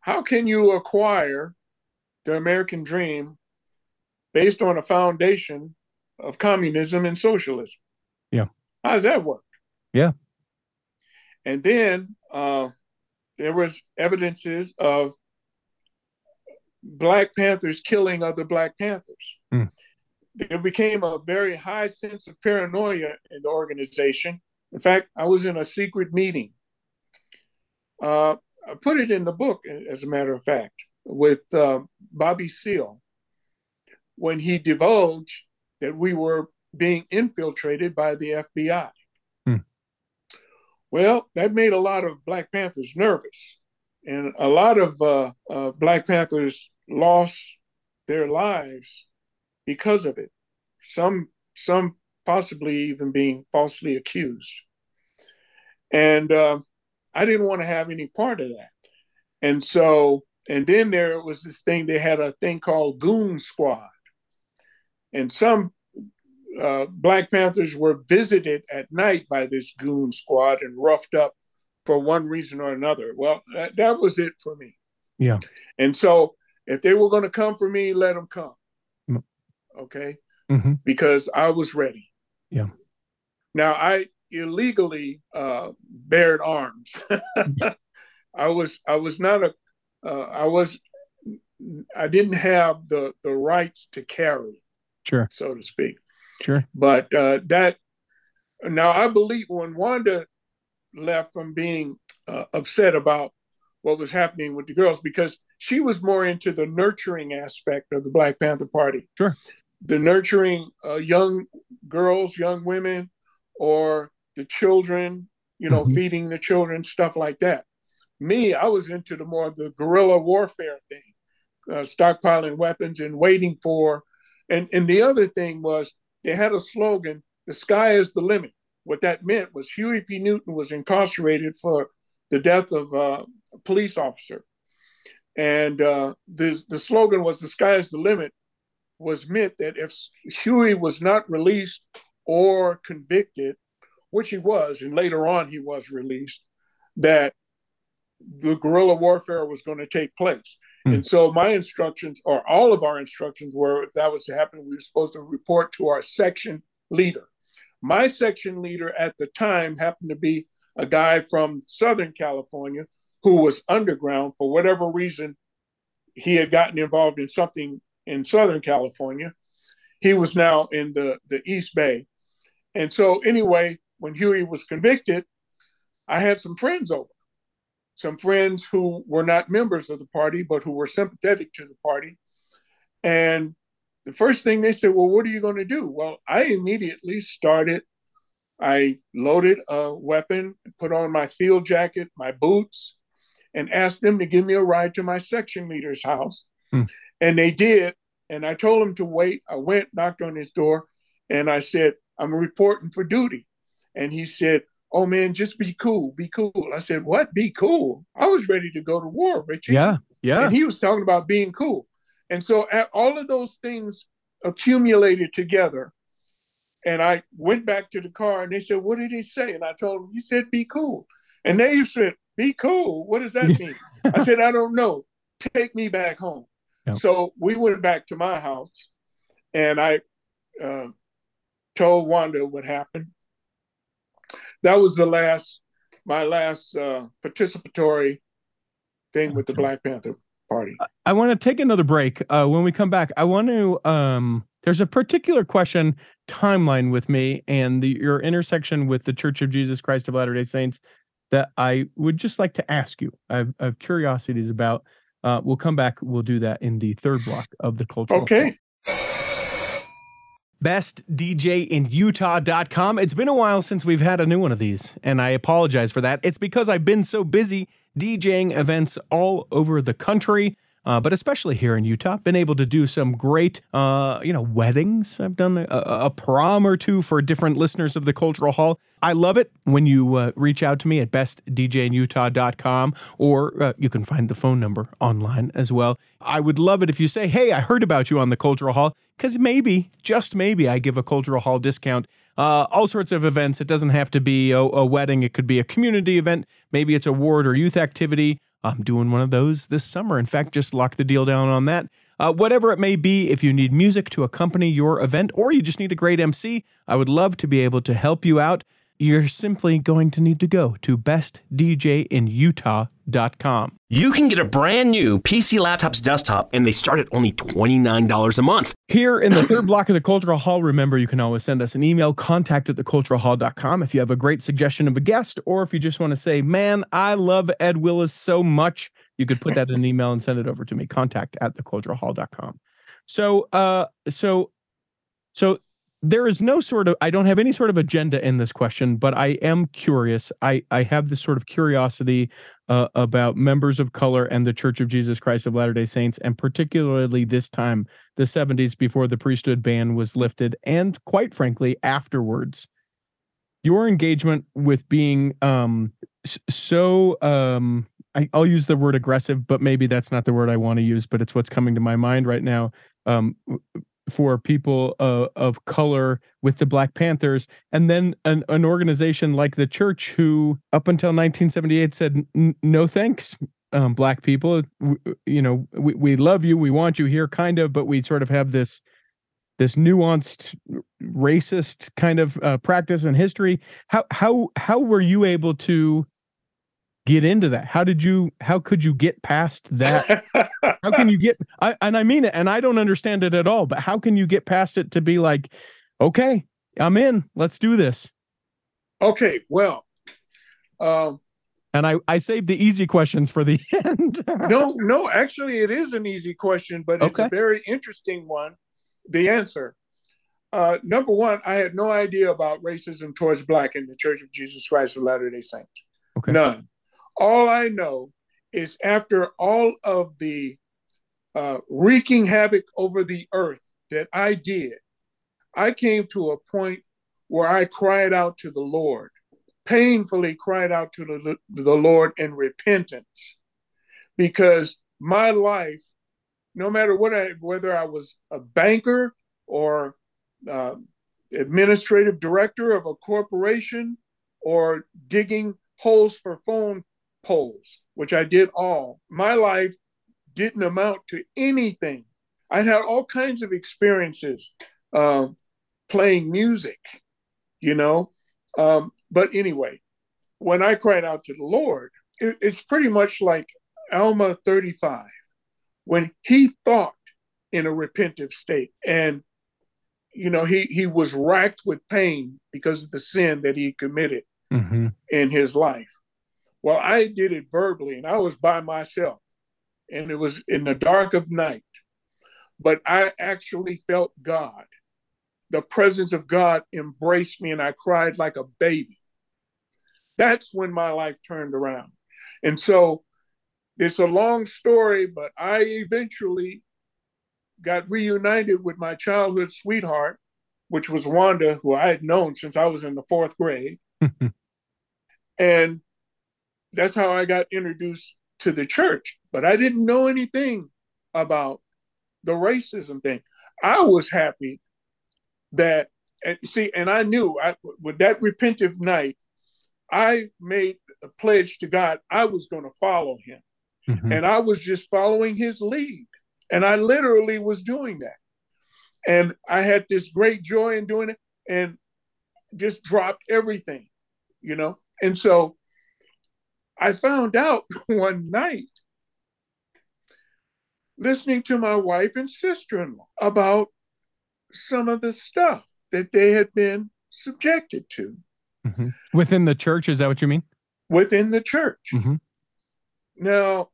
How can you acquire the American dream based on a foundation of communism and socialism? Yeah. How does that work? Yeah. And then uh, there was evidences of Black Panthers killing other Black Panthers. Hmm. There became a very high sense of paranoia in the organization. In fact, I was in a secret meeting. Uh, I put it in the book, as a matter of fact, with uh, Bobby Seale when he divulged that we were being infiltrated by the FBI. Well, that made a lot of Black Panthers nervous, and a lot of uh, uh, Black Panthers lost their lives because of it. Some, some possibly even being falsely accused, and uh, I didn't want to have any part of that. And so, and then there was this thing. They had a thing called Goon Squad, and some uh, Black Panthers were visited at night by this goon squad and roughed up for one reason or another. Well, that, that was it for me. Yeah. And so if they were going to come for me, let them come. Mm. Okay. Mhm. Because I was ready. Yeah. Now I illegally uh, bared arms. I was I was not a uh, I was I didn't have the the rights to carry, Sure. so to speak. Sure. But uh, that now I believe when Wanda left from being uh, upset about what was happening with the girls because she was more into the nurturing aspect of the Black Panther Party. Sure. The nurturing uh, young girls, young women, or the children, you know, Mhm. feeding the children, stuff like that. Me, I was into the more the guerrilla warfare thing, uh, stockpiling weapons and waiting for. And and the other thing was they had a slogan: the sky is the limit. What that meant was Huey P. Newton was incarcerated for the death of uh, a police officer. And uh, the, the slogan was the sky is the limit was meant that if Huey was not released or convicted, which he was, and later on he was released, that the guerrilla warfare was going to take place. Mm. And so my instructions, or all of our instructions, were if that was to happen, we were supposed to report to our section leader. My section leader at the time happened to be a guy from Southern California who was underground for whatever reason. He had gotten involved in something in Southern California. He was now in the, the East Bay. And so, anyway, when Huey was convicted, I had some friends over, some friends who were not members of the party, but who were sympathetic to the party. And the first thing they said, Well, what are you going to do? Well, I immediately started. I loaded a weapon, put on my field jacket, my boots, and asked them to give me a ride to my section leader's house. Hmm. And they did. And I told him to wait. I went, knocked on his door, and I said, I'm reporting for duty. And he said, Oh man, just be cool, be cool. I said, What? Be cool. I was ready to go to war, Richard. Yeah. Yeah. And he was talking about being cool. And so all of those things accumulated together. And I went back to the car and they said, What did he say? And I told them, He said, Be cool. And they said, Be cool. What does that mean? I said, I don't know. Take me back home. Yep. So we went back to my house and I uh, told Wanda what happened. That was the last, my last uh, participatory thing with the Black Panther Party. I want to take another break. Uh, when we come back, I want to. Um, there's a particular question timeline with me and the, your intersection with the Church of Jesus Christ of Latter Day Saints that I would just like to ask you. I have, I have curiosities about. Uh, we'll come back. We'll do that in the third block of the cultural. Okay. BestDJinUtah.com. It's been a while since we've had a new one of these, and I apologize for that. It's because I've been so busy DJing events all over the country. Uh, but especially here in Utah, been able to do some great, uh, you know, weddings. I've done a, a, prom or two for different listeners of the Cultural Hall. I love it when you uh, reach out to me at bestdjinutah.com or uh, you can find the phone number online as well. I would love it if you say, hey, I heard about you on the Cultural Hall, because maybe, just maybe, I give a Cultural Hall discount uh, all sorts of events. It doesn't have to be a, a, wedding, it could be a community event. Maybe it's a ward or youth activity. I'm doing one of those this summer. In fact, just lock the deal down on that. Uh, whatever it may be, if you need music to accompany your event or you just need a great MC, I would love to be able to help you out you're simply going to need to go to bestdjinutah.com. You can get a brand new PC Laptops desktop, and they start at only $29 a month. Here in the third block of the Cultural Hall, remember you can always send us an email, contact at theculturalhall.com if you have a great suggestion of a guest, or if you just want to say, man, I love Ed Willis so much, you could put that in an email and send it over to me, contact at theculturalhall.com. So, uh, so, so there is no sort of i don't have any sort of agenda in this question but i am curious i i have this sort of curiosity uh, about members of color and the church of jesus christ of latter day saints and particularly this time the 70s before the priesthood ban was lifted and quite frankly afterwards your engagement with being um so um I, will use the word aggressive, but maybe that's not the word I want to use, but it's what's coming to my mind right now. Um, for people uh, of color with the Black Panthers, and then an, an organization like the church, who up until 1978 said no thanks, um, Black people. We, you know, we, we love you, we want you here, kind of, but we sort of have this this nuanced racist kind of uh, practice and history. How how how were you able to get into that? How did you how could you get past that? how can you get I and I mean it and I don't understand it at all, but how can you get past it to be like, okay, I'm in. Let's do this. Okay, well, um and I, I saved the easy questions for the end. no, no, actually, it is an easy question, but it's okay. a very interesting one. The answer. Uh, number one, I had no idea about racism towards Black in the Church of Jesus Christ of Latter day Saints. Okay. None. All I know is after all of the uh, wreaking havoc over the earth that I did, I came to a point where I cried out to the Lord, painfully cried out to the, the Lord in repentance, because my life, no matter what I, whether I was a banker or uh, administrative director of a corporation or digging holes for phone poles, which I did all, my life didn't amount to anything. I had all kinds of experiences um, playing music, you know. Um, but anyway, when I cried out to the Lord, it, it's pretty much like Alma 35, when he thought in a repentive state. And, you know, he, he was racked with pain because of the sin that he committed mm-hmm. in his life. Well, I did it verbally and I was by myself and it was in the dark of night. But I actually felt God. The presence of God embraced me and I cried like a baby. That's when my life turned around. And so it's a long story, but I eventually got reunited with my childhood sweetheart, which was Wanda, who I had known since I was in the fourth grade. and that's how I got introduced to the church. But I didn't know anything about the racism thing. I was happy that, and see, and I knew I, with that repentive night, I made a pledge to God I was going to follow him. Mm-hmm. And I was just following his lead. And I literally was doing that. And I had this great joy in doing it and just dropped everything, you know? And so I found out one night listening to my wife and sister in law about some of the stuff that they had been subjected to. Mm-hmm. Within the church, is that what you mean? Within the church. Mm-hmm. Now,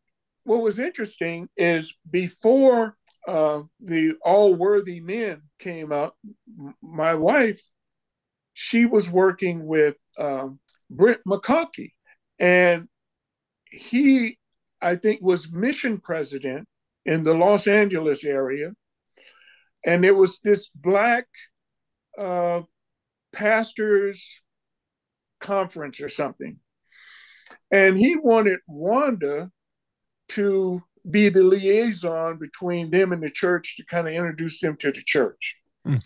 what was interesting is before uh, the All Worthy Men came out, my wife, she was working with um, Brent McConkie, and he, I think, was mission president in the Los Angeles area. And there was this black uh, pastors conference or something. And he wanted Wanda to be the liaison between them and the church to kind of introduce them to the church. Mm.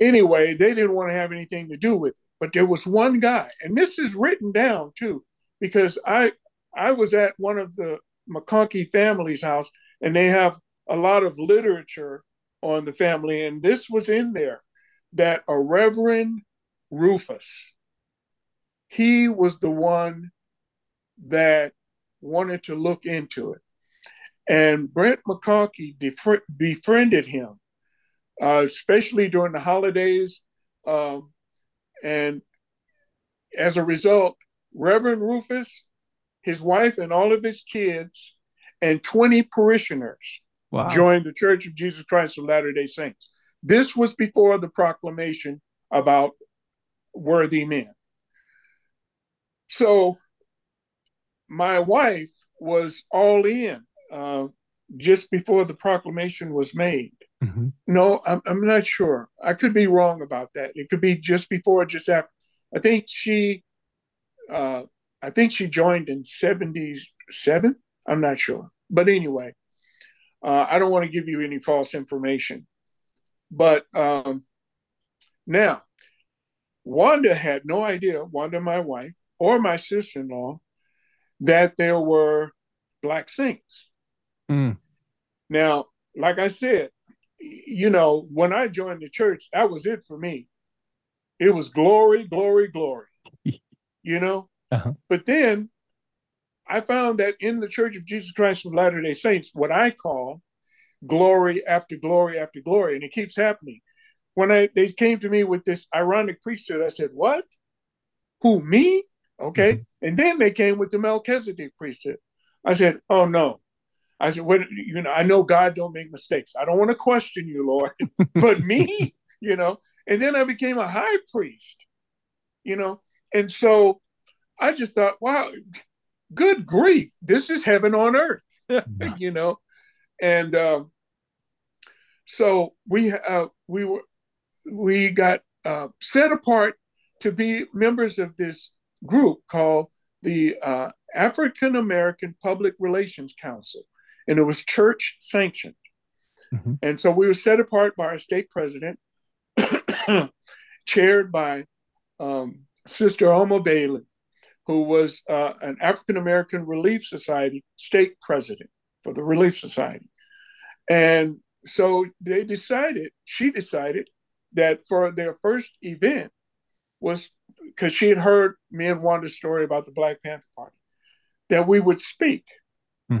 Anyway, they didn't want to have anything to do with it. But there was one guy, and this is written down too, because I I was at one of the McConkie family's house, and they have a lot of literature on the family, and this was in there that a Reverend Rufus, he was the one that wanted to look into it. And Brent McConkie befri- befriended him, uh, especially during the holidays. Um, and as a result, Reverend Rufus his wife and all of his kids and 20 parishioners wow. joined the Church of Jesus Christ of Latter day Saints. This was before the proclamation about worthy men. So my wife was all in uh, just before the proclamation was made. Mm-hmm. No, I'm, I'm not sure. I could be wrong about that. It could be just before, just after. I think she uh, I think she joined in 77. I'm not sure. But anyway, uh, I don't want to give you any false information. But um, now, Wanda had no idea, Wanda, my wife, or my sister in law, that there were black saints. Mm. Now, like I said, you know, when I joined the church, that was it for me. It was glory, glory, glory. you know, uh-huh. But then I found that in the Church of Jesus Christ of Latter day Saints, what I call glory after glory after glory, and it keeps happening. When I they came to me with this Aaronic priesthood, I said, What? Who, me? Okay. Mm-hmm. And then they came with the Melchizedek priesthood. I said, Oh no. I said, "What? You know, I know God don't make mistakes. I don't want to question you, Lord, but me, you know. And then I became a high priest, you know. And so I just thought, wow, good grief, this is heaven on earth, you know. And um, so we uh, we were we got uh, set apart to be members of this group called the uh, African American Public Relations Council, and it was church sanctioned. Mm-hmm. And so we were set apart by our stake president, chaired by um, Sister Alma Bailey, who was uh, an African American Relief Society stake president for the Relief Society. And so they decided, she decided that for their first event was because she had heard me and Wanda's story about the Black Panther Party, that we would speak. Hmm.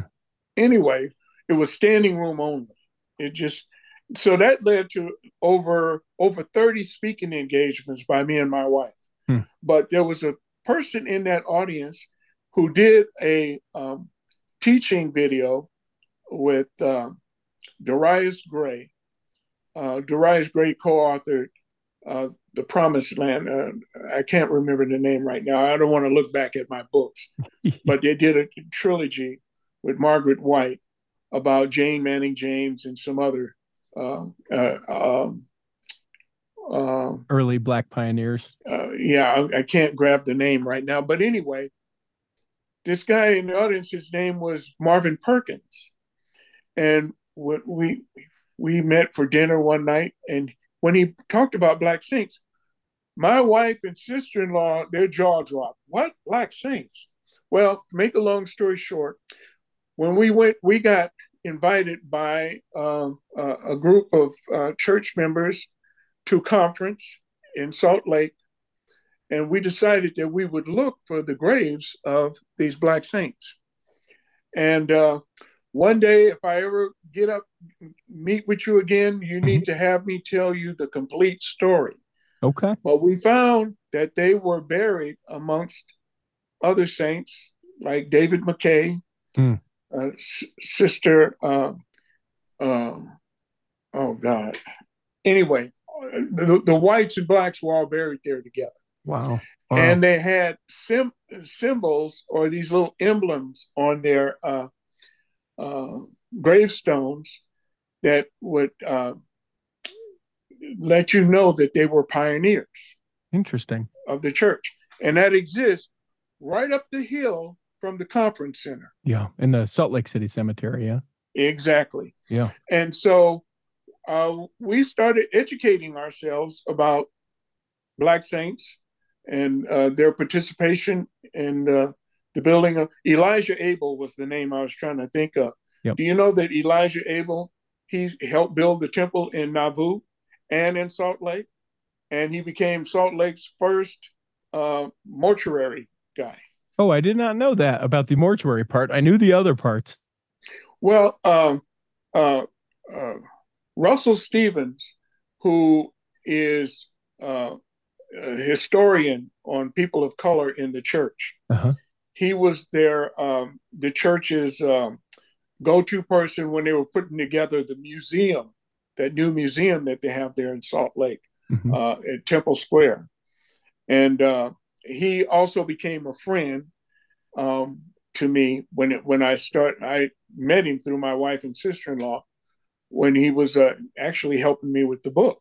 Anyway, it was standing room only. It just so that led to over over 30 speaking engagements by me and my wife. Hmm. But there was a person in that audience who did a um, teaching video with uh, Darius Gray. Uh, Darius Gray co-authored uh, The Promised Land. Uh, I can't remember the name right now. I don't want to look back at my books, but they did a trilogy with Margaret White about Jane Manning James and some other um, uh, um, um, early black pioneers. Uh, yeah, I, I, can't grab the name right now, but anyway, this guy in the audience, his name was Marvin Perkins, and what we we met for dinner one night, and when he talked about black saints, my wife and sister-in-law, their jaw dropped. What black saints? Well, make a long story short, when we went, we got invited by uh, a group of uh, church members to conference in Salt Lake, and we decided that we would look for the graves of these black saints. And uh, one day, if I ever get up, meet with you again, you need mm-hmm. to have me tell you the complete story. Okay. But we found that they were buried amongst other saints like David McKay, mm. uh, S- Sister, uh, uh, oh God. Anyway, the, the whites and blacks were all buried there together. Wow. wow. And they had sim- symbols or these little emblems on their uh, uh, gravestones that would uh, let you know that they were pioneers. Interesting. Of the church. And that exists right up the hill from the conference center. Yeah. In the Salt Lake City Cemetery. Yeah. Exactly. Yeah. And so uh, we started educating ourselves about Black Saints and uh, their participation in uh, the building of Elijah Abel was the name I was trying to think of. Yep. Do you know that Elijah Abel he helped build the temple in Nauvoo and in Salt Lake, and he became Salt Lake's first uh, mortuary guy. Oh, I did not know that about the mortuary part. I knew the other parts. Well, um, uh, uh, Russell Stevens, who is uh, a historian on people of color in the church, uh-huh. he was their um, the church's um, go-to person when they were putting together the museum, that new museum that they have there in Salt Lake mm-hmm. uh, at Temple Square, and uh, he also became a friend um, to me when it, when I start. I met him through my wife and sister-in-law when he was uh, actually helping me with the book.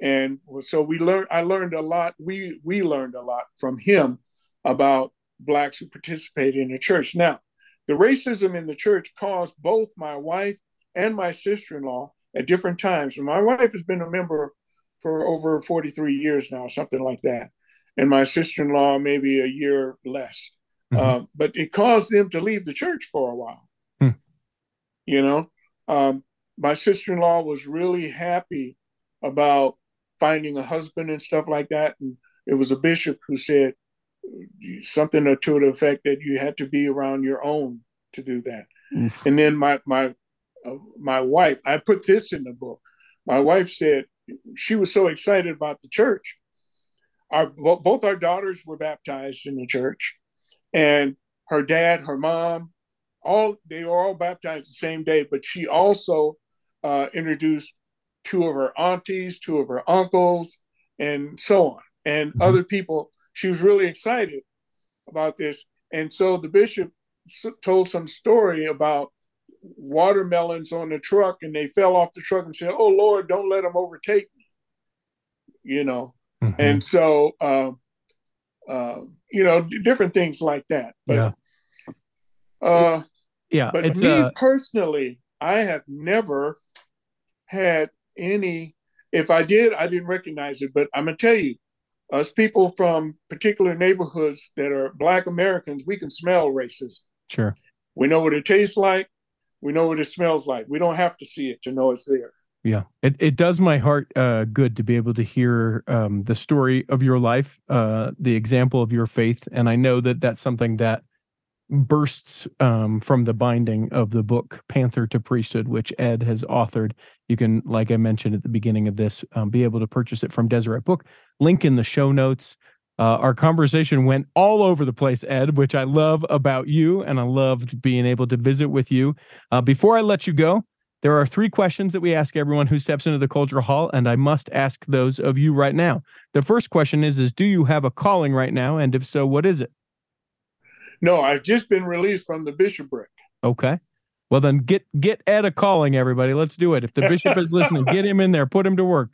And so we learned, I learned a lot. We, we learned a lot from him about Blacks who participate in the church. Now, the racism in the church caused both my wife and my sister in law at different times. And my wife has been a member for over 43 years now, something like that. And my sister in law, maybe a year less. Mm-hmm. Uh, but it caused them to leave the church for a while. Hmm. You know, um, my sister-in-law was really happy about finding a husband and stuff like that. And it was a bishop who said something to the effect that you had to be around your own to do that. Oof. and then my my uh, my wife i put this in the book. My wife said she was so excited about the church. Our both our daughters were baptized in the church. And her dad her mom all they were all baptized the same day but she also uh, introduced two of her aunties, two of her uncles, and so on, and mm-hmm. other people. She was really excited about this. And so the bishop told some story about watermelons on the truck, and they fell off the truck and said, Oh Lord, don't let them overtake me. you know, mm-hmm. and so uh, uh, you know different things like that. But, yeah. Uh, yeah. But me uh, personally, I have never had any. If I did, I didn't recognize it. But I'm gonna tell you, us people from particular neighborhoods that are Black Americans, we can smell racism. Sure. We know what it tastes like. We know what it smells like. We don't have to see it to know it's there. Yeah, it, it does my heart uh, good to be able to hear um, the story of your life, uh, the example of your faith, and I know that that's something that bursts um, from the binding of the book Panther to Priesthood, which Ed has authored. You can, like I mentioned at the beginning of this, um, be able to purchase it from Deseret Book. Link in the show notes. Uh, our conversation went all over the place, Ed, which I love about you, and I loved being able to visit with you. Uh, before I let you go, there are three questions that we ask everyone who steps into the cultural hall, and I must ask those of you right now. The first question is: Is do you have a calling right now, and if so, what is it? No, I've just been released from the bishopric. Okay. Well, then get get Ed a calling, everybody. Let's do it. If the bishop is listening, get him in there, put him to work.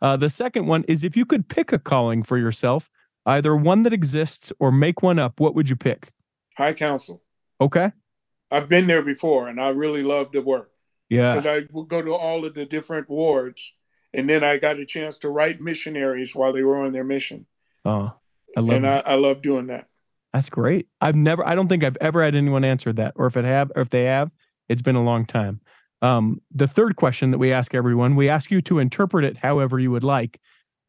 Uh, the second one is if you could pick a calling for yourself, either one that exists or make one up, what would you pick? High council. Okay. I've been there before and I really love the work. Yeah. Because I would go to all of the different wards and then I got a chance to write missionaries while they were on their mission. Oh, I love And I, I, love doing that. That's great. I've never, I don't think I've ever had anyone answer that. Or if it have, or if they have, it's been a long time. Um, the third question that we ask everyone, we ask you to interpret it however you would like.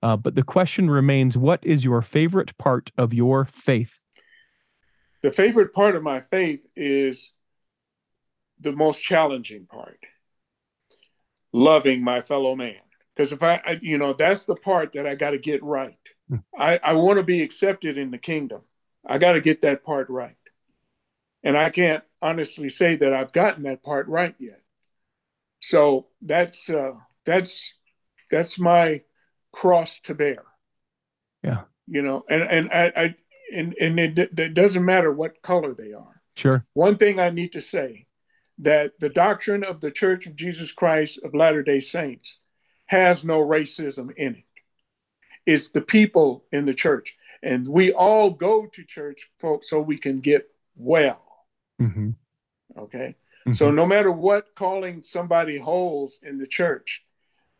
Uh, but the question remains what is your favorite part of your faith? The favorite part of my faith is the most challenging part loving my fellow man. Because if I, I, you know, that's the part that I got to get right. Hmm. I, I want to be accepted in the kingdom. I got to get that part right. And I can't honestly say that I've gotten that part right yet. So that's uh, that's that's my cross to bear. Yeah. You know, and and I, I and and it, it doesn't matter what color they are. Sure. One thing I need to say that the doctrine of the Church of Jesus Christ of Latter-day Saints has no racism in it. It's the people in the church. And we all go to church, folks, so we can get well. Mm-hmm. Okay. Mm-hmm. So no matter what calling somebody holds in the church,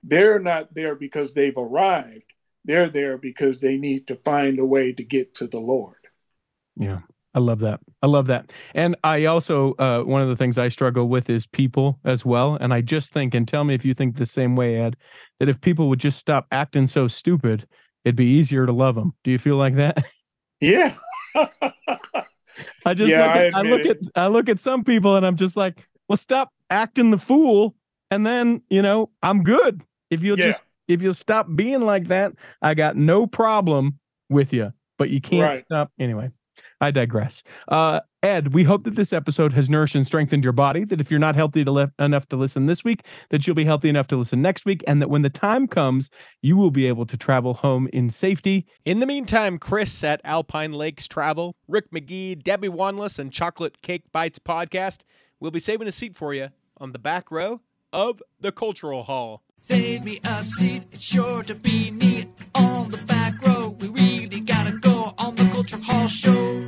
they're not there because they've arrived. They're there because they need to find a way to get to the Lord. Yeah. I love that. I love that. And I also, uh, one of the things I struggle with is people as well. And I just think, and tell me if you think the same way, Ed, that if people would just stop acting so stupid, it'd be easier to love them. Do you feel like that? Yeah. I just yeah, look at, I, I look it. at I look at some people and I'm just like, well, stop acting the fool, and then you know I'm good. If you'll yeah. just if you'll stop being like that, I got no problem with you. But you can't right. stop anyway. I digress. Uh, Ed, we hope that this episode has nourished and strengthened your body. That if you're not healthy to le- enough to listen this week, that you'll be healthy enough to listen next week, and that when the time comes, you will be able to travel home in safety. In the meantime, Chris at Alpine Lakes Travel, Rick McGee, Debbie Wanless, and Chocolate Cake Bites podcast will be saving a seat for you on the back row of the Cultural Hall. Save me a seat, it's sure to be neat on the back row. We really gotta go on the Cultural Hall show.